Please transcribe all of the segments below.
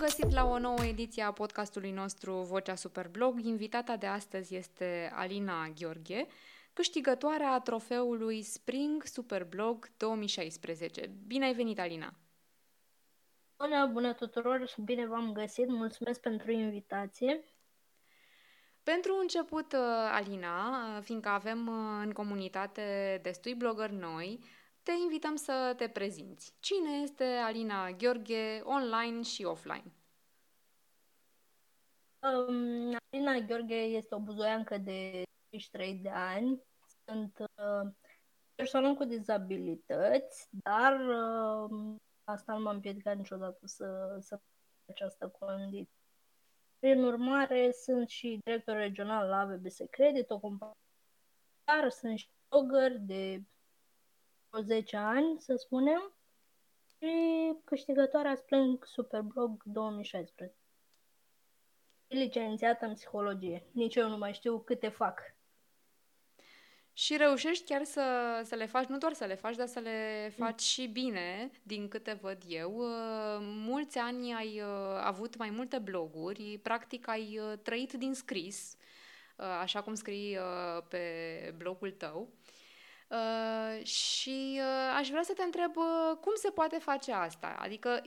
găsit la o nouă ediție a podcastului nostru Vocea Superblog. Invitata de astăzi este Alina Gheorghe, câștigătoarea trofeului Spring Superblog 2016. Bine ai venit, Alina! Bună, bună tuturor! Bine v-am găsit! Mulțumesc pentru invitație! Pentru început, Alina, fiindcă avem în comunitate destui blogări noi, te invităm să te prezinți. Cine este Alina Gheorghe online și offline? Um, Alina Gheorghe este o buzoiancă de 33 de ani. Sunt uh, persoană cu dizabilități, dar uh, asta nu m-a împiedicat niciodată să, să această condiție. Prin urmare, sunt și director regional la AVBS Credit, o companie, dar sunt și blogger de 10 ani, să spunem, și câștigătoarea Splunk Superblog 2016. Licențiată în psihologie. Nici eu nu mai știu câte fac. Și reușești chiar să, să le faci, nu doar să le faci, dar să le faci și bine, din câte văd eu. Uh, mulți ani ai uh, avut mai multe bloguri, practic ai uh, trăit din scris, așa cum scrii pe blogul tău. Uh, și uh, aș vrea să te întreb uh, cum se poate face asta? Adică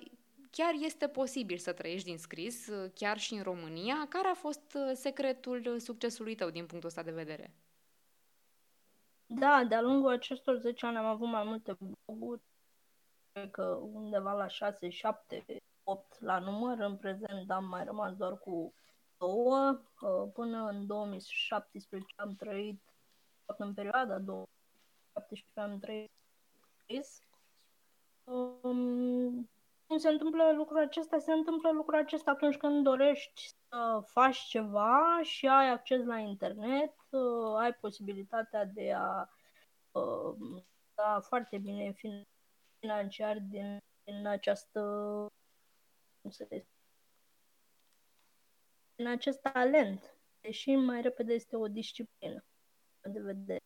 chiar este posibil să trăiești din scris, uh, chiar și în România. Care a fost uh, secretul succesului tău din punctul ăsta de vedere? Da, de-a lungul acestor 10 ani am avut mai multe bloguri, cred că undeva la 6, 7, 8 la număr. În prezent am mai rămas doar cu două. Uh, până în 2017 am trăit în perioada 2000 17 am trăit. Um, cum se întâmplă lucrul acesta? Se întâmplă lucrul acesta atunci când dorești să faci ceva și ai acces la internet, uh, ai posibilitatea de a uh, da foarte bine financiar din, din această cum să zic, din acest talent, deși mai repede este o disciplină de vedere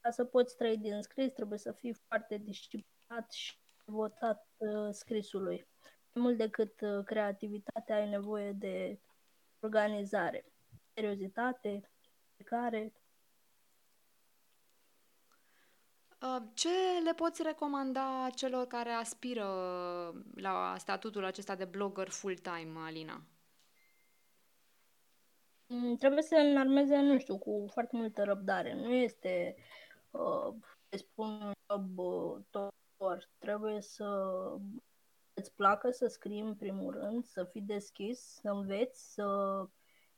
ca să poți trăi din scris, trebuie să fii foarte disciplinat și votat uh, scrisului. Mai mult decât uh, creativitatea, ai nevoie de organizare, seriozitate, care uh, Ce le poți recomanda celor care aspiră la statutul acesta de blogger full-time, Alina? Mm, trebuie să înarmeze, nu știu, cu foarte multă răbdare. Nu este uh, spun un job uh, tot, trebuie să îți placă să scrii în primul rând, să fii deschis, să înveți, să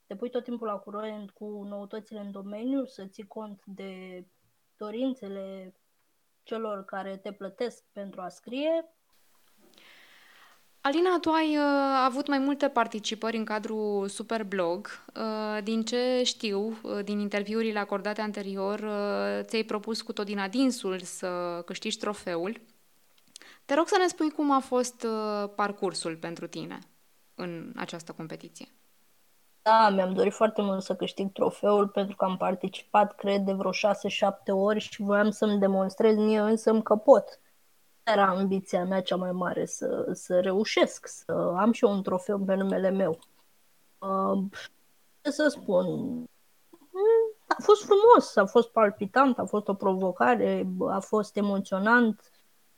te pui tot timpul la curent cu noutățile în domeniu, să ții cont de dorințele celor care te plătesc pentru a scrie Alina, tu ai uh, avut mai multe participări în cadrul Superblog. Uh, din ce știu, uh, din interviurile acordate anterior, uh, ți-ai propus cu tot din adinsul să câștigi trofeul. Te rog să ne spui cum a fost uh, parcursul pentru tine în această competiție. Da, mi-am dorit foarte mult să câștig trofeul pentru că am participat, cred, de vreo 6-7 ori și voiam să-mi demonstrez mie însă că pot era ambiția mea cea mai mare să, să reușesc, să am și eu un trofeu pe numele meu. Uh, ce să spun? A fost frumos, a fost palpitant, a fost o provocare, a fost emoționant.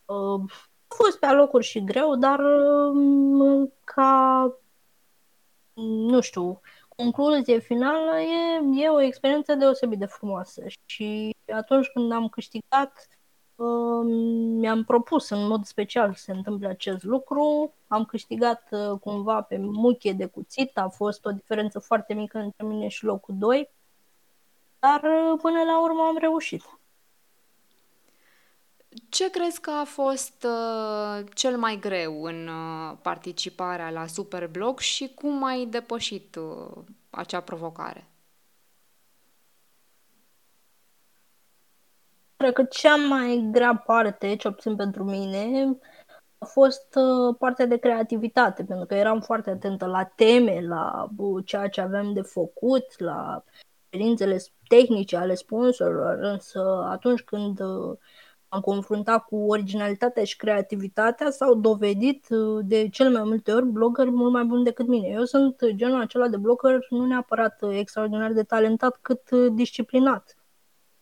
Uh, a fost pe alocuri și greu, dar uh, ca, nu știu, concluzie finală e, e o experiență deosebit de frumoasă. Și atunci când am câștigat, mi-am propus în mod special să se întâmple acest lucru. Am câștigat uh, cumva pe muchie de cuțit, a fost o diferență foarte mică între mine și locul 2, dar uh, până la urmă am reușit. Ce crezi că a fost uh, cel mai greu în uh, participarea la Superblog și cum ai depășit uh, acea provocare? Cred că cea mai grea parte, ce obțin pentru mine, a fost uh, partea de creativitate, pentru că eram foarte atentă la teme, la ceea ce aveam de făcut, la cerințele tehnice ale sponsorilor, însă atunci când uh, am confruntat cu originalitatea și creativitatea, s-au dovedit uh, de cele mai multe ori blogări mult mai buni decât mine. Eu sunt genul acela de blogger nu neapărat extraordinar de talentat, cât uh, disciplinat.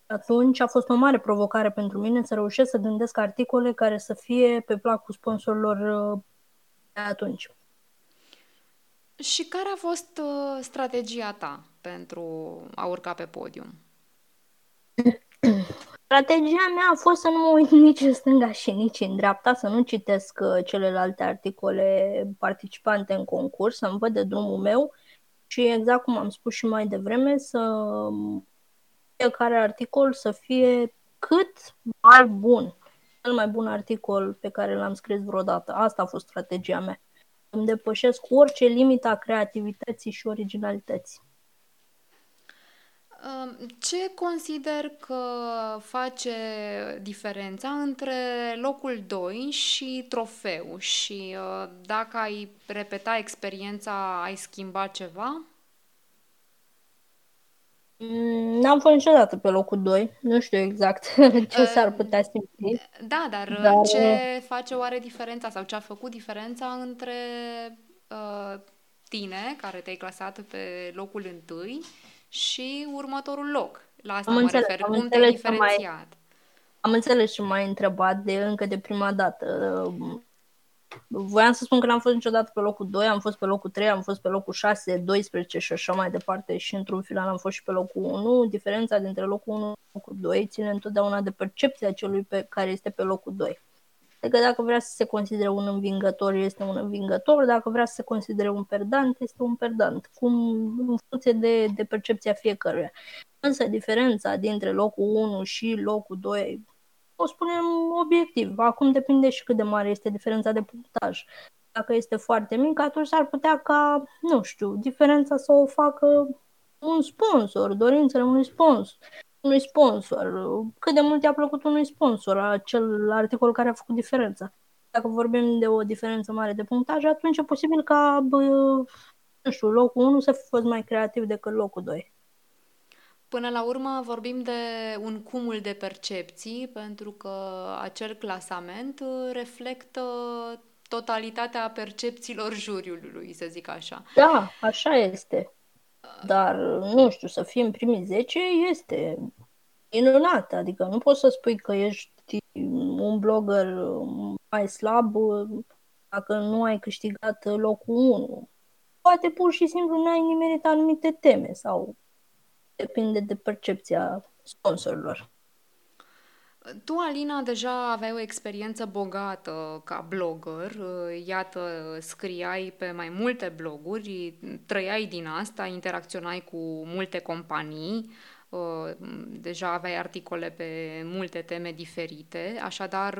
Atunci a fost o mare provocare pentru mine să reușesc să gândesc articole care să fie pe placul sponsorilor uh, de atunci. Și care a fost strategia ta pentru a urca pe podium? Strategia mea a fost să nu mă uit nici în stânga și nici în dreapta, să nu citesc uh, celelalte articole participante în concurs, să-mi văd de drumul meu și exact cum am spus și mai devreme, să um, fiecare articol să fie cât mai bun. Cel mai bun articol pe care l-am scris vreodată. Asta a fost strategia mea. Îmi depășesc orice limită a creativității și originalității. Ce consider că face diferența între locul 2 și trofeu? Și uh, dacă ai repeta experiența, ai schimba ceva? Mm, n-am fost niciodată pe locul 2. Nu știu exact ce uh, s-ar putea simți. Da, dar, uh, dar ce face oare diferența sau ce a făcut diferența între uh, tine, care te-ai clasat pe locul întâi, și următorul loc. La asta am mă înțeles, refer. Cum te-ai diferențiat? Mai, am înțeles și m-ai întrebat de încă de prima dată. Voiam să spun că n-am fost niciodată pe locul 2, am fost pe locul 3, am fost pe locul 6, 12 și așa mai departe și într-un final am fost și pe locul 1. Diferența dintre locul 1 și locul 2 ține întotdeauna de percepția celui pe care este pe locul 2. Adică dacă vrea să se considere un învingător, este un învingător, dacă vrea să se considere un perdant, este un perdant, cum în funcție de, de percepția fiecăruia. Însă diferența dintre locul 1 și locul 2, o spunem obiectiv, acum depinde și cât de mare este diferența de punctaj. Dacă este foarte mică, atunci ar putea ca, nu știu, diferența să o facă un sponsor, dorințele unui sponsor unui sponsor. Cât de mult i-a plăcut unui sponsor acel articol care a făcut diferența. Dacă vorbim de o diferență mare de punctaj, atunci e posibil ca, bă, nu știu, locul 1 să fi fost mai creativ decât locul 2. Până la urmă vorbim de un cumul de percepții, pentru că acel clasament reflectă totalitatea percepțiilor juriului, să zic așa. Da, așa este. Dar, nu știu, să fii în primii 10 este minunat. Adică nu poți să spui că ești un blogger mai slab dacă nu ai câștigat locul 1. Poate pur și simplu nu ai nimerit anumite teme sau depinde de percepția sponsorilor. Tu, Alina, deja aveai o experiență bogată ca blogger. Iată, scriai pe mai multe bloguri, trăiai din asta, interacționai cu multe companii, deja aveai articole pe multe teme diferite, așadar,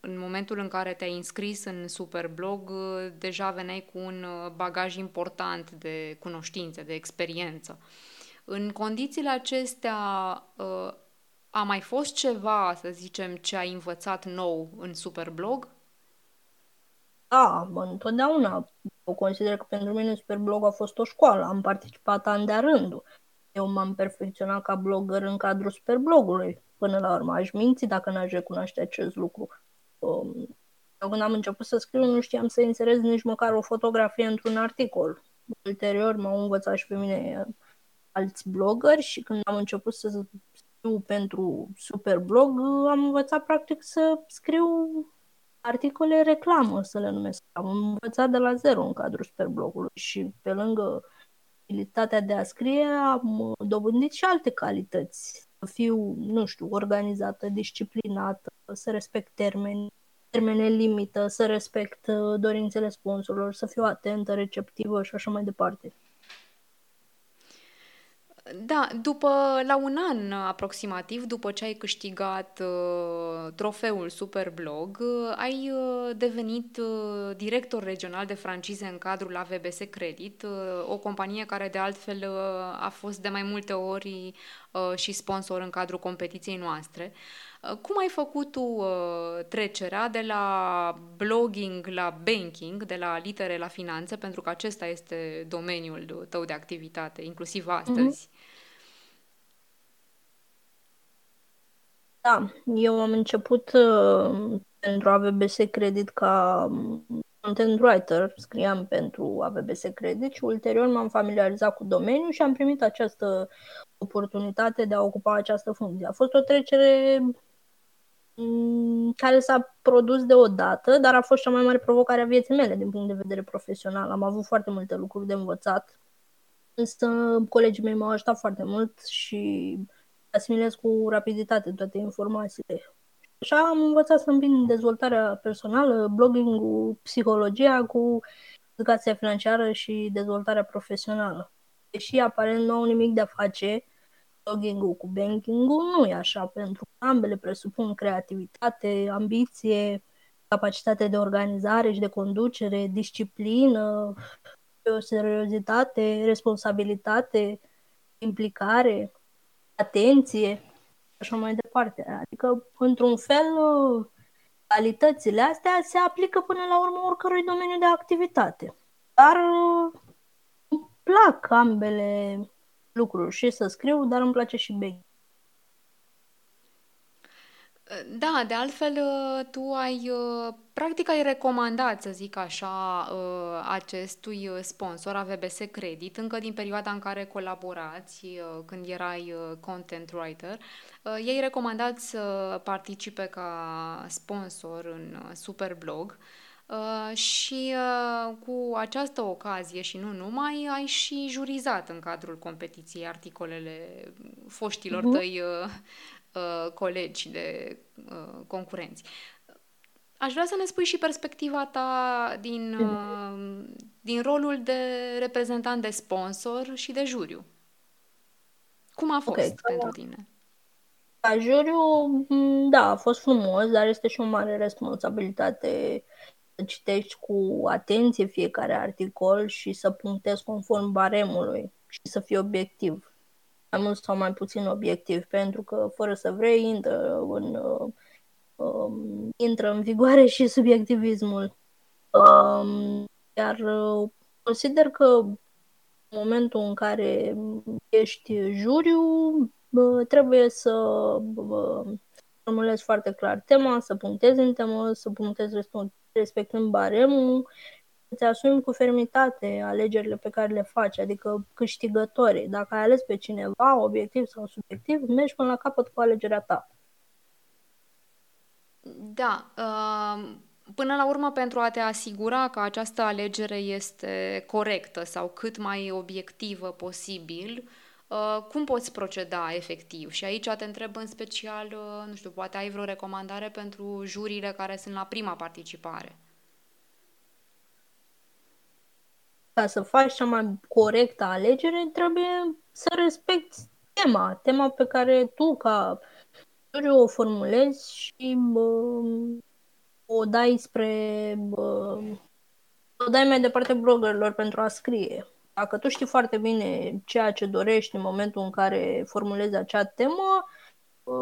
în momentul în care te-ai înscris în Superblog, deja veneai cu un bagaj important de cunoștințe, de experiență. În condițiile acestea, a mai fost ceva, să zicem, ce ai învățat nou în Superblog? Da, întotdeauna. Eu consider că pentru mine Superblog a fost o școală. Am participat an de rândul. Eu m-am perfecționat ca blogger în cadrul Superblogului. Până la urmă, aș minți dacă n-aș recunoaște acest lucru. Um, eu când am început să scriu, nu știam să inserez nici măcar o fotografie într-un articol. Ulterior m-au învățat și pe mine alți blogări și când am început să scriu pentru Superblog, am învățat practic să scriu articole reclamă, să le numesc. Am învățat de la zero în cadrul Superblogului și pe lângă abilitatea de a scrie am dobândit și alte calități. Să fiu, nu știu, organizată, disciplinată, să respect termeni, termene limită, să respect dorințele sponsorilor, să fiu atentă, receptivă și așa mai departe. Da, după, la un an aproximativ, după ce ai câștigat uh, trofeul Superblog, uh, ai uh, devenit uh, director regional de francize în cadrul AVBS Credit, uh, o companie care de altfel uh, a fost de mai multe ori uh, și sponsor în cadrul competiției noastre. Uh, cum ai făcut tu uh, trecerea de la blogging la banking, de la litere la finanțe, pentru că acesta este domeniul tău de activitate, inclusiv astăzi? Mm-hmm. Da, eu am început uh, pentru AVBS Credit ca content writer, scriam pentru AVBS Credit și ulterior m-am familiarizat cu domeniul și am primit această oportunitate de a ocupa această funcție. A fost o trecere mm, care s-a produs deodată, dar a fost cea mai mare provocare a vieții mele din punct de vedere profesional. Am avut foarte multe lucruri de învățat, însă colegii mei m-au ajutat foarte mult și asimilez cu rapiditate toate informațiile. Așa am învățat să îmbin dezvoltarea personală, blogging-ul, psihologia cu educația financiară și dezvoltarea profesională. Deși aparent nu au nimic de a face blogging-ul cu banking-ul, nu e așa, pentru că ambele presupun creativitate, ambiție, capacitate de organizare și de conducere, disciplină, seriozitate, responsabilitate, implicare, atenție așa mai departe. Adică, într-un fel, calitățile astea se aplică până la urmă oricărui domeniu de activitate. Dar îmi plac ambele lucruri, și să scriu, dar îmi place și banking. Da, de altfel uh, tu ai, uh, practic ai recomandat, să zic așa, uh, acestui sponsor, AVBS Credit, încă din perioada în care colaborați, când erai content writer, ei recomandat să participe ca sponsor în Superblog și cu această ocazie și nu numai, ai și jurizat în cadrul competiției articolele foștilor uh-huh. tăi Uh, colegi, de uh, concurenți. Aș vrea să ne spui și perspectiva ta din, uh, din rolul de reprezentant de sponsor și de juriu. Cum a fost okay. pentru tine? Ca juriu, da, a fost frumos, dar este și o mare responsabilitate să citești cu atenție fiecare articol și să punctezi conform baremului și să fii obiectiv mai mult sau mai puțin obiectiv, pentru că fără să vrei intră în, uh, um, intră în vigoare și subiectivismul. Um, iar uh, consider că în momentul în care ești juriu, uh, trebuie să uh, formulezi foarte clar tema, să punctezi în temă, să punctezi respectând baremul îți asumi cu fermitate alegerile pe care le faci, adică câștigătorii. Dacă ai ales pe cineva, obiectiv sau subiectiv, mergi până la capăt cu alegerea ta. Da. Uh, până la urmă, pentru a te asigura că această alegere este corectă sau cât mai obiectivă posibil, uh, cum poți proceda efectiv? Și aici te întreb în special, uh, nu știu, poate ai vreo recomandare pentru jurile care sunt la prima participare? Ca să faci cea mai corectă alegere, trebuie să respecti tema, tema pe care tu ca juriu o formulezi și bă, o dai spre bă, o dai mai departe bloggerilor pentru a scrie. Dacă tu știi foarte bine ceea ce dorești în momentul în care formulezi acea temă,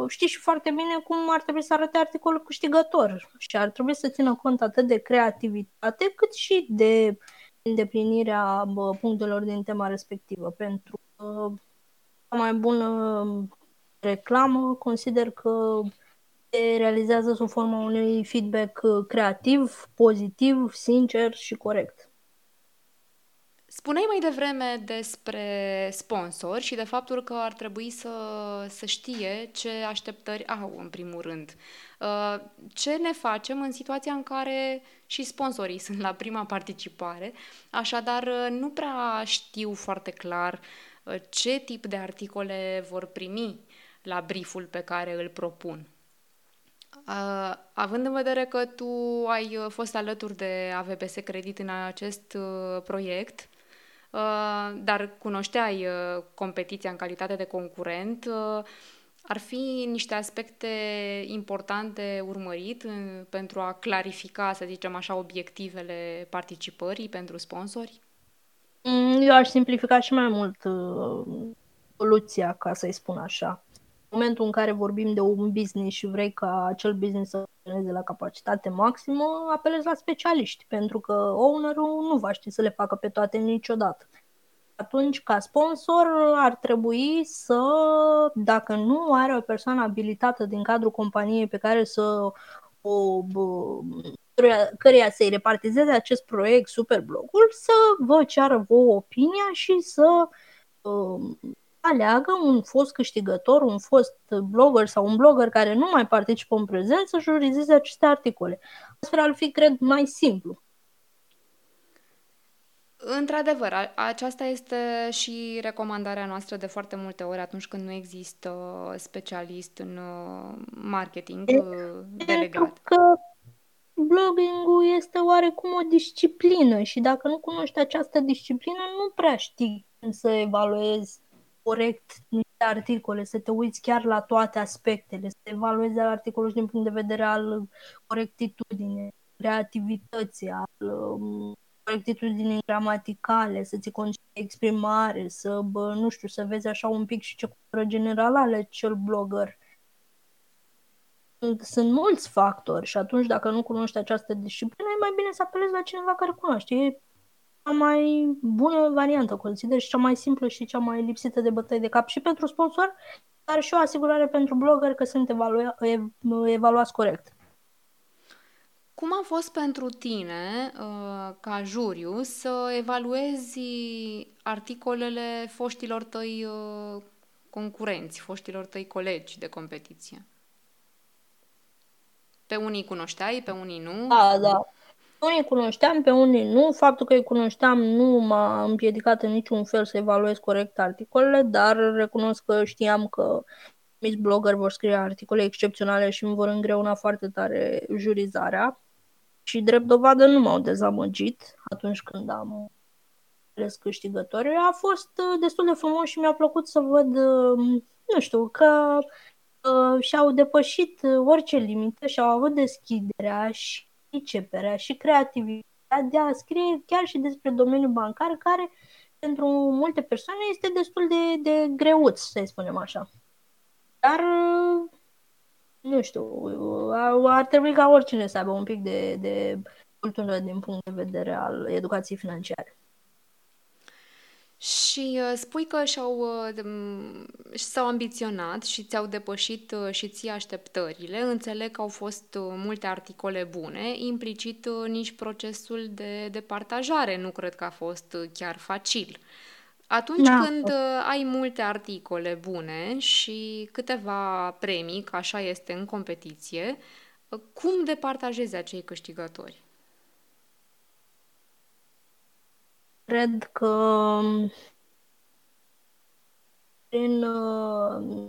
știi și foarte bine cum ar trebui să arate articolul câștigător și ar trebui să țină cont atât de creativitate cât și de uh, îndeplinirea punctelor din tema respectivă. Pentru cea mai bună reclamă consider că se realizează sub forma unui feedback creativ, pozitiv, sincer și corect. Spuneai mai devreme despre sponsor și de faptul că ar trebui să, să știe ce așteptări au, în primul rând. Uh, ce ne facem în situația în care și sponsorii sunt la prima participare, așadar uh, nu prea știu foarte clar uh, ce tip de articole vor primi la brieful pe care îl propun. Uh, având în vedere că tu ai fost alături de AVBS Credit în acest uh, proiect, Uh, dar cunoșteai uh, competiția în calitate de concurent, uh, ar fi niște aspecte importante urmărit pentru a clarifica, să zicem așa, obiectivele participării pentru sponsori? Mm, eu aș simplifica și mai mult soluția, ca să-i spun așa momentul în care vorbim de un business și vrei ca acel business să funcționeze la capacitate maximă, apelezi la specialiști, pentru că ownerul nu va ști să le facă pe toate niciodată. Atunci, ca sponsor, ar trebui să, dacă nu are o persoană abilitată din cadrul companiei pe care să o, căreia să-i repartizeze acest proiect Superblogul, să vă ceară vouă opinia și să uh, aleagă un fost câștigător, un fost blogger sau un blogger care nu mai participă în prezent să jurizeze aceste articole. Astfel ar fi, cred, mai simplu. Într-adevăr, aceasta este și recomandarea noastră de foarte multe ori atunci când nu există specialist în uh, marketing uh, delegat. că blogging-ul este oarecum o disciplină și dacă nu cunoști această disciplină, nu prea știi cum să evaluezi corect niște articole, să te uiți chiar la toate aspectele, să evaluezi articolul din punct de vedere al corectitudinii, creativității, al um, corectitudinii gramaticale, să ți exprimare, să, bă, nu știu, să vezi așa un pic și ce cultură generală are cel blogger. Sunt mulți factori și atunci dacă nu cunoști această disciplină, e mai bine să apelezi la cineva care cunoaște. E cea mai bună variantă, consider, și cea mai simplă și cea mai lipsită de bătăi de cap și pentru sponsor, dar și o asigurare pentru blogger că sunt evalua- evaluați corect. Cum a fost pentru tine, uh, ca juriu, să evaluezi articolele foștilor tăi uh, concurenți, foștilor tăi colegi de competiție? Pe unii cunoșteai, pe unii nu? Da, da. Unii cunoșteam, pe unii nu. Faptul că îi cunoșteam nu m-a împiedicat în niciun fel să evaluez corect articolele, dar recunosc că știam că miți blogger vor scrie articole excepționale și îmi vor îngreuna foarte tare jurizarea. Și drept dovadă nu m-au dezamăgit atunci când am ales câștigători. A fost uh, destul de frumos și mi-a plăcut să văd, uh, nu știu, că uh, și-au depășit orice limită și-au avut deschiderea și priceperea și creativitatea de a scrie chiar și despre domeniul bancar, care pentru multe persoane este destul de, de greuț, să spunem așa. Dar nu știu, ar trebui ca oricine să aibă un pic de, de cultură din punct de vedere al educației financiare. Și uh, spui că și-au, uh, s-au ambiționat și ți-au depășit uh, și ție așteptările. Înțeleg că au fost uh, multe articole bune, implicit uh, nici procesul de, de partajare nu cred că a fost uh, chiar facil. Atunci da. când uh, ai multe articole bune și câteva premii, că așa este în competiție, uh, cum departajezi acei câștigători? Cred că um, prin uh,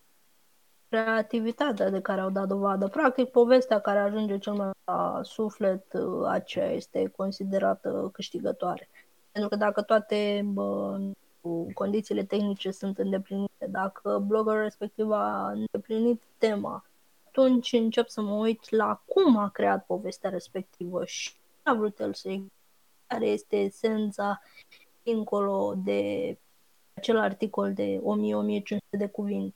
creativitatea de care au dat dovadă. Practic, povestea care ajunge cel mai la suflet, uh, aceea este considerată câștigătoare. Pentru că dacă toate bă, condițiile tehnice sunt îndeplinite, dacă bloggerul respectiv a îndeplinit tema, atunci încep să mă uit la cum a creat povestea respectivă și a vrut el să care este esența dincolo de acel articol de 1000-1500 de cuvinte.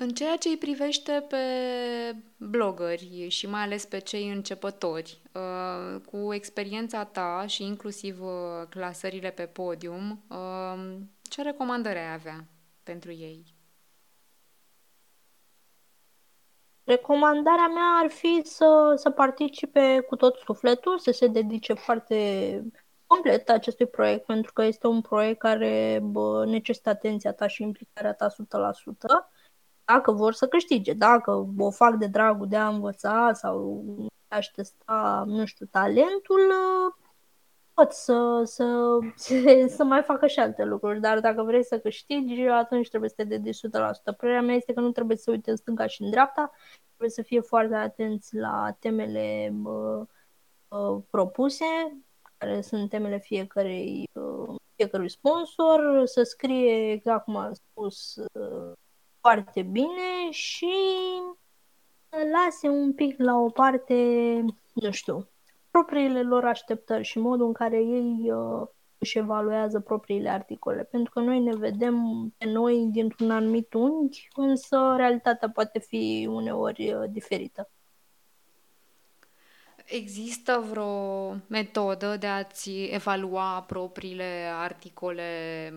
În ceea ce îi privește pe blogări și mai ales pe cei începători, uh, cu experiența ta și inclusiv uh, clasările pe podium, uh, ce recomandări ai avea pentru ei? Recomandarea mea ar fi să, să participe cu tot sufletul, să se dedice foarte complet acestui proiect, pentru că este un proiect care bă, necesită atenția ta și implicarea ta 100% dacă vor să câștige, dacă o fac de dragul de a învăța sau aș testa, nu știu, talentul, pot să, să, să, să mai facă și alte lucruri, dar dacă vrei să câștigi, atunci trebuie să te dedici 100%. Părerea mea este că nu trebuie să uite în stânga și în dreapta, trebuie să fie foarte atenți la temele uh, uh, propuse, care sunt temele fiecărei, uh, fiecărui sponsor, să scrie, exact cum am spus, uh, foarte bine și lase un pic la o parte, nu știu, propriile lor așteptări și modul în care ei uh, își evaluează propriile articole. Pentru că noi ne vedem pe noi dintr-un anumit unghi, însă realitatea poate fi uneori uh, diferită. Există vreo metodă de a-ți evalua propriile articole,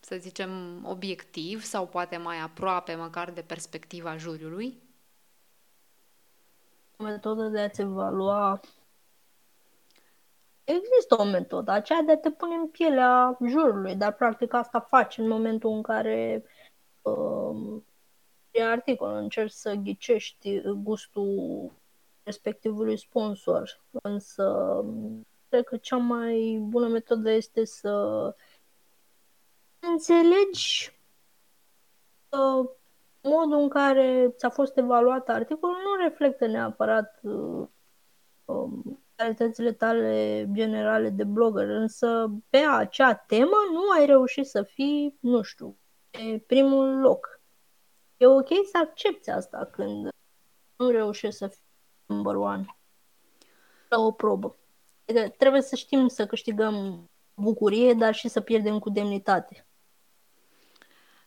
să zicem, obiectiv sau poate mai aproape, măcar de perspectiva juriului? Metodă de a-ți evalua Există o metodă, aceea de a te pune în pielea jurului, dar practic asta faci în momentul în care uh, e articol, încerci să ghicești gustul respectivului sponsor. Însă, cred că cea mai bună metodă este să înțelegi uh, modul în care ți-a fost evaluat articolul nu reflectă neapărat uh, um, calitățile tale generale de blogger, însă pe acea temă nu ai reușit să fii, nu știu, pe primul loc. E ok să accepti asta când nu reușești să fii number one la o probă. Adică trebuie să știm să câștigăm bucurie, dar și să pierdem cu demnitate.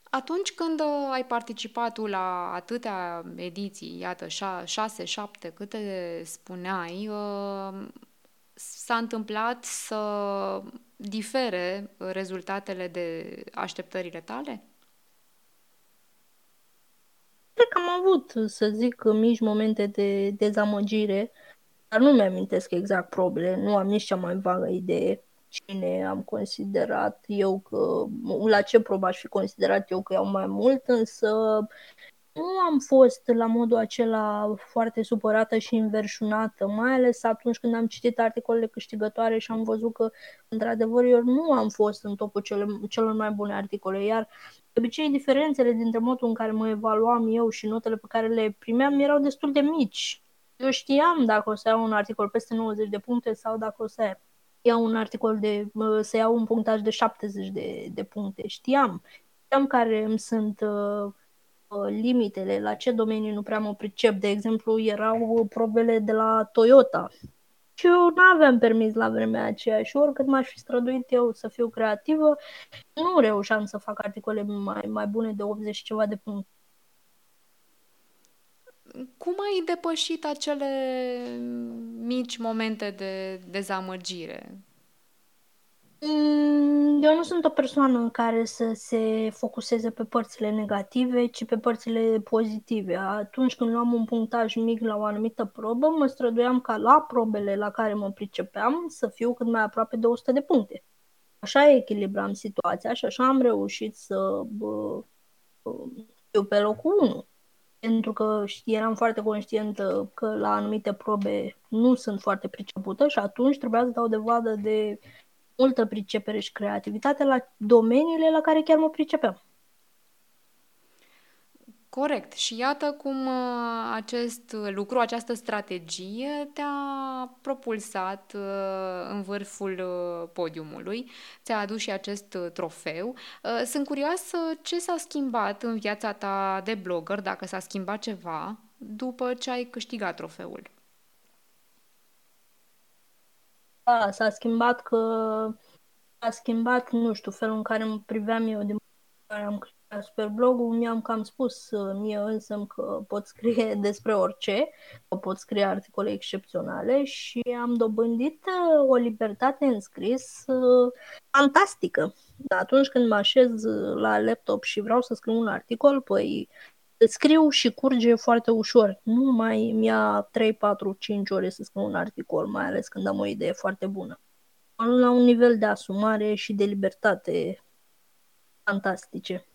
Atunci când uh, ai participat tu la atâtea ediții, iată, șase, șapte, câte spuneai, uh, s-a întâmplat să difere rezultatele de așteptările tale? Cred că am avut, să zic, mici momente de dezamăgire, dar nu mi-amintesc exact probele, nu am nici cea mai vagă idee cine am considerat eu că, la ce probă aș fi considerat eu că iau mai mult, însă nu am fost la modul acela foarte supărată și înverșunată, mai ales atunci când am citit articolele câștigătoare și am văzut că, într-adevăr, eu nu am fost în topul cele, celor mai bune articole, iar de obicei diferențele dintre modul în care mă evaluam eu și notele pe care le primeam erau destul de mici. Eu știam dacă o să iau un articol peste 90 de puncte sau dacă o să iau un articol de, să iau un punctaj de 70 de, de puncte. Știam. Știam care îmi sunt uh, uh, limitele, la ce domenii nu prea mă pricep. De exemplu, erau probele de la Toyota. Și eu nu aveam permis la vremea aceea și oricât m-aș fi străduit eu să fiu creativă, nu reușeam să fac articole mai, mai bune de 80 ceva de puncte. Cum ai depășit acele mici momente de dezamăgire? Mm, eu nu sunt o persoană care să se focuseze pe părțile negative, ci pe părțile pozitive. Atunci când luam un punctaj mic la o anumită probă, mă străduiam ca la probele la care mă pricepeam să fiu cât mai aproape de 100 de puncte. Așa echilibram situația și așa am reușit să bă, fiu pe locul 1 pentru că eram foarte conștientă că la anumite probe nu sunt foarte pricepută și atunci trebuia să dau de vadă de multă pricepere și creativitate la domeniile la care chiar mă pricepeam. Corect. Și iată cum uh, acest lucru, această strategie te-a propulsat uh, în vârful uh, podiumului, ți-a adus și acest trofeu. Sunt curioasă ce s-a schimbat în viața ta de blogger, dacă s-a schimbat ceva, după ce ai câștigat trofeul. Da, s-a schimbat că a schimbat, nu știu, felul în care mă priveam eu din care am câștigat Super blogul mi-am cam spus uh, mie însă că pot scrie despre orice, că pot scrie articole excepționale și am dobândit uh, o libertate în scris uh, fantastică. Atunci când mă așez la laptop și vreau să scriu un articol, păi scriu și curge foarte ușor. Nu mai mi-a 3, 4, 5 ore să scriu un articol, mai ales când am o idee foarte bună. La un nivel de asumare și de libertate fantastice.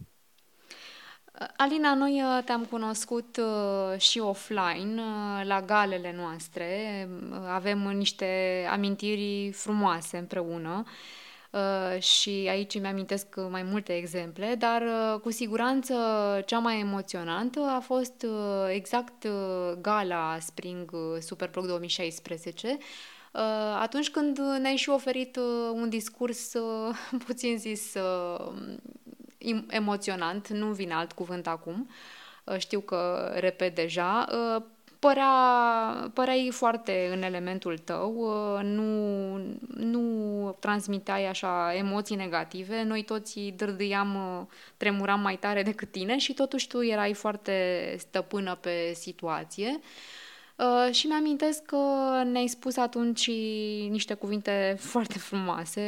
Alina, noi uh, te-am cunoscut uh, și offline uh, la galele noastre. Avem niște amintiri frumoase împreună și aici îmi amintesc mai multe exemple, dar cu siguranță cea mai emoționantă a fost exact gala Spring Superblog 2016, atunci când ne-ai și oferit un discurs, puțin zis, emoționant, nu vin alt cuvânt acum, uh, știu că repet deja, uh, părea, păreai foarte în elementul tău, uh, nu, nu transmiteai așa emoții negative, noi toți dârdâiam, tremuram mai tare decât tine și totuși tu erai foarte stăpână pe situație. Uh, și mi-amintesc că ne-ai spus atunci niște cuvinte foarte frumoase.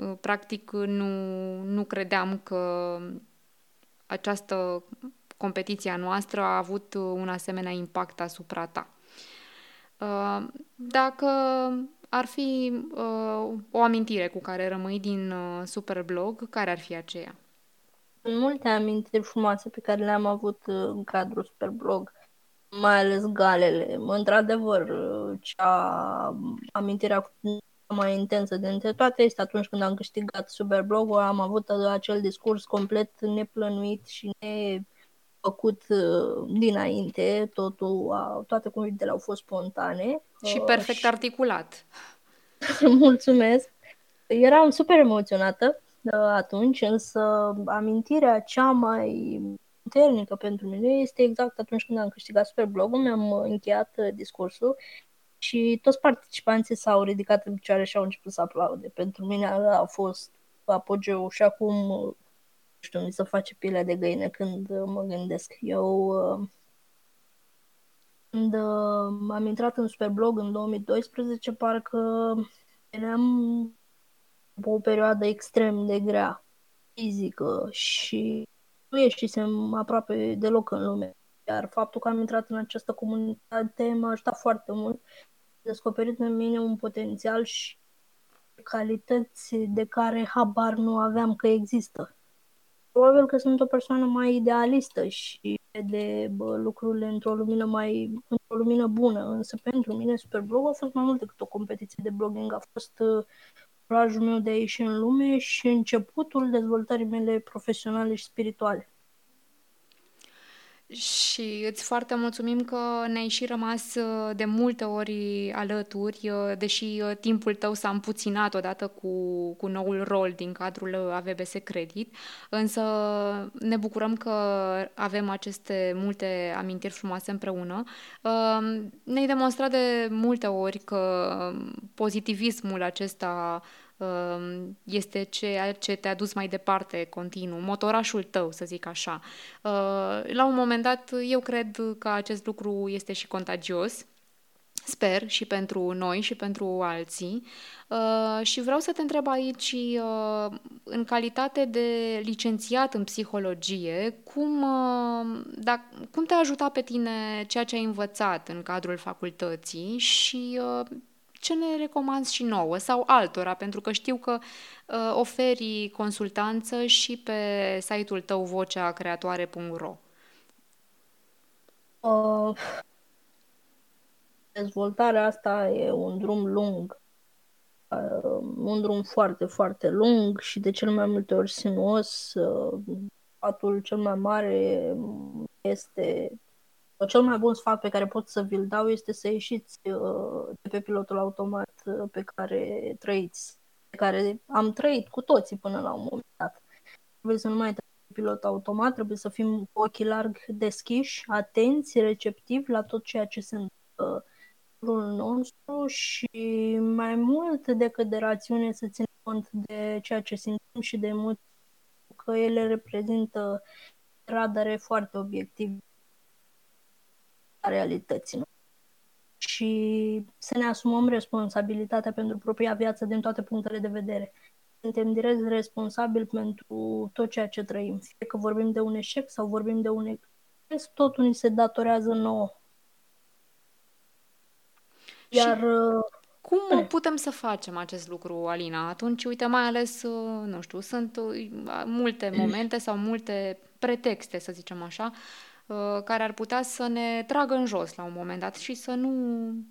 Uh, practic, nu, nu credeam că această competiție a noastră a avut un asemenea impact asupra ta. Uh, dacă ar fi uh, o amintire cu care rămâi din uh, Superblog, care ar fi aceea? Sunt multe amintiri frumoase pe care le-am avut în cadrul Superblog mai ales galele. Într-adevăr, cea amintirea mai intensă dintre toate este atunci când am câștigat Superblog, am avut acel discurs complet neplănuit și nefăcut uh, dinainte, totul, toate cuvintele au fost spontane. Și uh, perfect și... articulat. Mulțumesc! Eram super emoționată uh, atunci, însă amintirea cea mai puternică pentru mine este exact atunci când am câștigat Superblogul, mi-am uh, încheiat uh, discursul și toți participanții s-au ridicat în picioare și au început să aplaude. Pentru mine a fost apogeu și acum, uh, știu, mi se face pielea de găină când mă gândesc. Eu când am intrat în Superblog în 2012, parcă eram o perioadă extrem de grea fizică și nu ieșisem aproape deloc în lume. Iar faptul că am intrat în această comunitate m-a ajutat foarte mult. Descoperit în mine un potențial și calități de care habar nu aveam că există. Probabil că sunt o persoană mai idealistă și de bă, lucrurile într-o lumină mai într-o lumină bună, însă pentru mine Superblog a fost mai mult decât o competiție de blogging, a fost uh, curajul meu de a ieși în lume și începutul dezvoltării mele profesionale și spirituale. Și îți foarte mulțumim că ne-ai și rămas uh, de multe ori alături, uh, deși uh, timpul tău s-a împuținat odată cu, cu noul rol din cadrul AVBS Credit, însă ne bucurăm că avem aceste multe amintiri frumoase împreună. Ne-ai demonstrat de multe ori că pozitivismul acesta Ehm, este ceea ce te-a dus mai departe continuu, motorașul tău, să zic așa. Ehm, la un moment dat, eu cred că acest lucru este și contagios, sper, și pentru noi și pentru alții. Uh, și vreau să te întreb aici, uh, în calitate de licențiat în psihologie, cum, uh, da, cum te-a ajutat pe tine ceea ce ai învățat în cadrul facultății și uh, ce ne recomanzi și nouă sau altora, pentru că știu că uh, oferi consultanță și pe site-ul tău voceacreatoare.ro. Uh, dezvoltarea asta e un drum lung, uh, un drum foarte, foarte lung și de cel mai multe ori sinuos. Uh, fatul cel mai mare este cel mai bun sfat pe care pot să vi-l dau este să ieșiți uh, de pe pilotul automat uh, pe care trăiți, pe care am trăit cu toții până la un moment dat. Trebuie să nu mai trăim pilot automat, trebuie să fim cu ochii larg deschiși, atenți, receptivi la tot ceea ce se întâmplă în nostru și mai mult decât de rațiune să ținem cont de ceea ce simțim și de emoții, că ele reprezintă radare foarte obiective realității. Și să ne asumăm responsabilitatea pentru propria viață din toate punctele de vedere. Suntem direct responsabili pentru tot ceea ce trăim. Fie că vorbim de un eșec sau vorbim de un ex, totul ni se datorează nouă. Iar... Și uh, cum putem să facem acest lucru, Alina? Atunci, uite, mai ales, uh, nu știu, sunt uh, multe momente sau multe pretexte, să zicem așa, Uh, care ar putea să ne tragă în jos la un moment dat și să nu,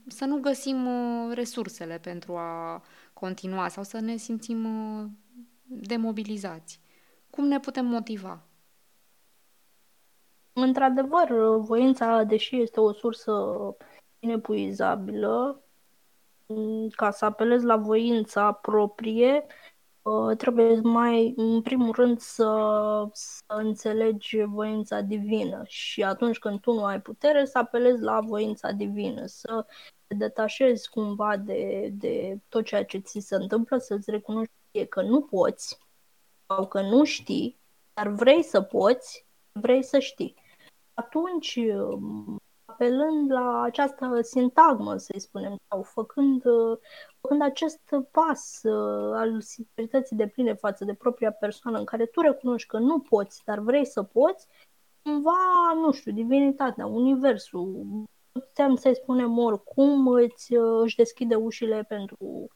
să nu găsim uh, resursele pentru a continua sau să ne simțim uh, demobilizați. Cum ne putem motiva? Într-adevăr, voința, deși este o sursă inepuizabilă, ca să apelezi la voința proprie, Uh, trebuie mai, în primul rând, să, să înțelegi voința divină și atunci când tu nu ai putere, să apelezi la voința divină, să te detașezi cumva de, de tot ceea ce ți se întâmplă, să-ți recunoști că nu poți sau că nu știi, dar vrei să poți, vrei să știi. Atunci apelând la această sintagmă, să-i spunem, sau făcând, făcând acest pas al sincerității de pline față de propria persoană în care tu recunoști că nu poți, dar vrei să poți, cumva, nu știu, divinitatea, universul, putem să-i spunem oricum, îți, își deschide ușile pentru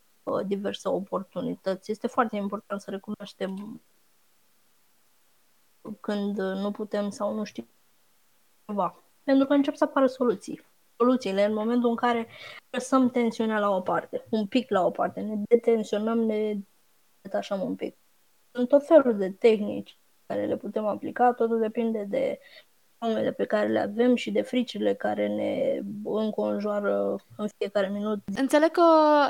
diverse oportunități. Este foarte important să recunoaștem când nu putem sau nu știm ceva. Pentru că încep să apară soluții. Soluțiile în momentul în care lăsăm tensiunea la o parte, un pic la o parte, ne detensionăm, ne detașăm un pic. Sunt tot felul de tehnici care le putem aplica, totul depinde de traumele pe care le avem și de fricile care ne înconjoară în fiecare minut. Înțeleg că,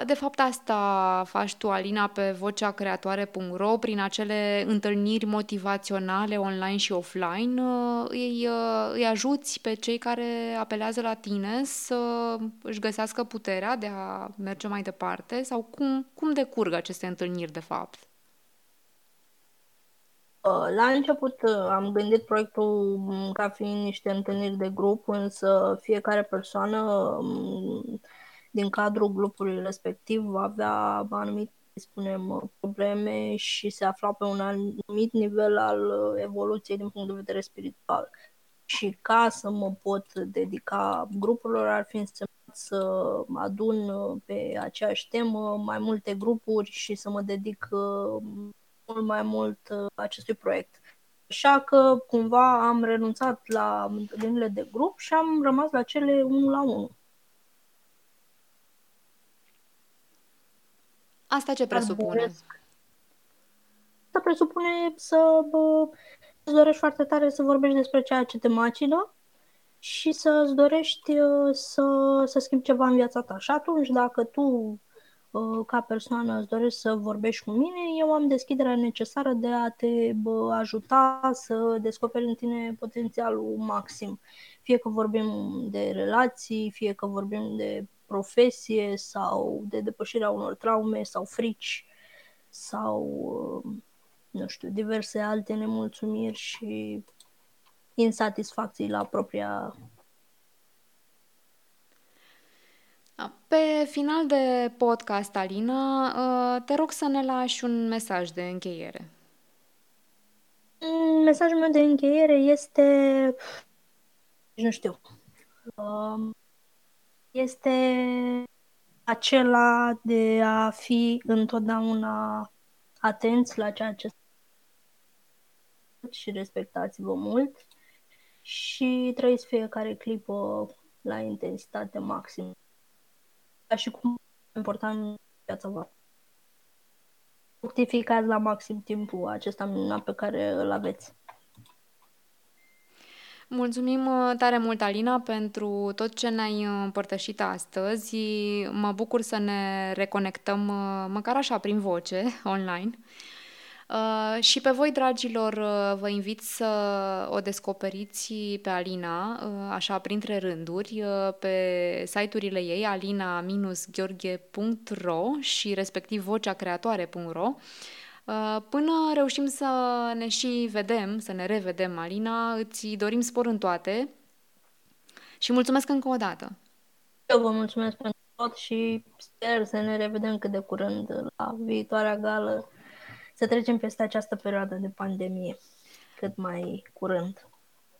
de fapt, asta faci tu, Alina, pe voceacreatoare.ro, prin acele întâlniri motivaționale online și offline. Îi, îi ajuți pe cei care apelează la tine să își găsească puterea de a merge mai departe? Sau cum, cum decurg aceste întâlniri, de fapt? Uh, la început uh, am gândit proiectul mm, ca fiind niște întâlniri de grup, însă fiecare persoană mm, din cadrul grupului respectiv va avea anumite, spunem, probleme și se afla pe un anumit nivel al uh, evoluției din punct de vedere spiritual. Și ca să mă pot dedica grupurilor, ar fi însemnat să adun pe aceeași temă mai multe grupuri și să mă dedic mult mai mult uh, acestui proiect. Așa că cumva am renunțat la întâlnirile de grup și am rămas la cele unul la unul. Asta ce presupune? Asta presupune să bă, îți dorești foarte tare să vorbești despre ceea ce te macină și să îți dorești uh, să, să schimbi ceva în viața ta. Și atunci, dacă tu ca persoană îți dorești să vorbești cu mine, eu am deschiderea necesară de a te ajuta să descoperi în tine potențialul maxim. Fie că vorbim de relații, fie că vorbim de profesie sau de depășirea unor traume sau frici sau, nu știu, diverse alte nemulțumiri și insatisfacții la propria Pe final de podcast, Alina, uh, te rog să ne lași un mesaj de încheiere. Mm, mesajul meu de încheiere este, nu știu, um, este acela de a fi întotdeauna atenți la ceea ce și respectați-vă mult și trăiți fiecare clipă la intensitate maximă ca și cum important viața voastră. Fructificați la maxim timpul acesta minunat pe care îl aveți. Mulțumim uh, tare mult, Alina, pentru tot ce ne-ai împărtășit astăzi. Mă bucur să ne reconectăm, uh, măcar așa, prin voce, online. Uh, și pe voi, dragilor, uh, vă invit să o descoperiți pe Alina, uh, așa printre rânduri, uh, pe site-urile ei, alina-gheorghe.ro și respectiv voceacreatoare.ro. Uh, până reușim să ne și vedem, să ne revedem, Alina, îți dorim spor în toate și mulțumesc încă o dată. Eu vă mulțumesc pentru tot și sper să ne revedem cât de curând la viitoarea gală să trecem peste această perioadă de pandemie cât mai curând.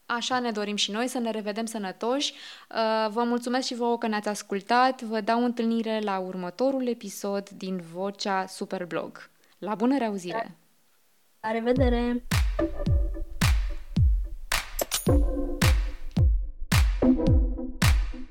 Așa ne dorim și noi, să ne revedem sănătoși. Uh, vă mulțumesc și vouă că ne-ați ascultat. Vă dau întâlnire la următorul episod din Vocea Superblog. La bună reauzire! La revedere!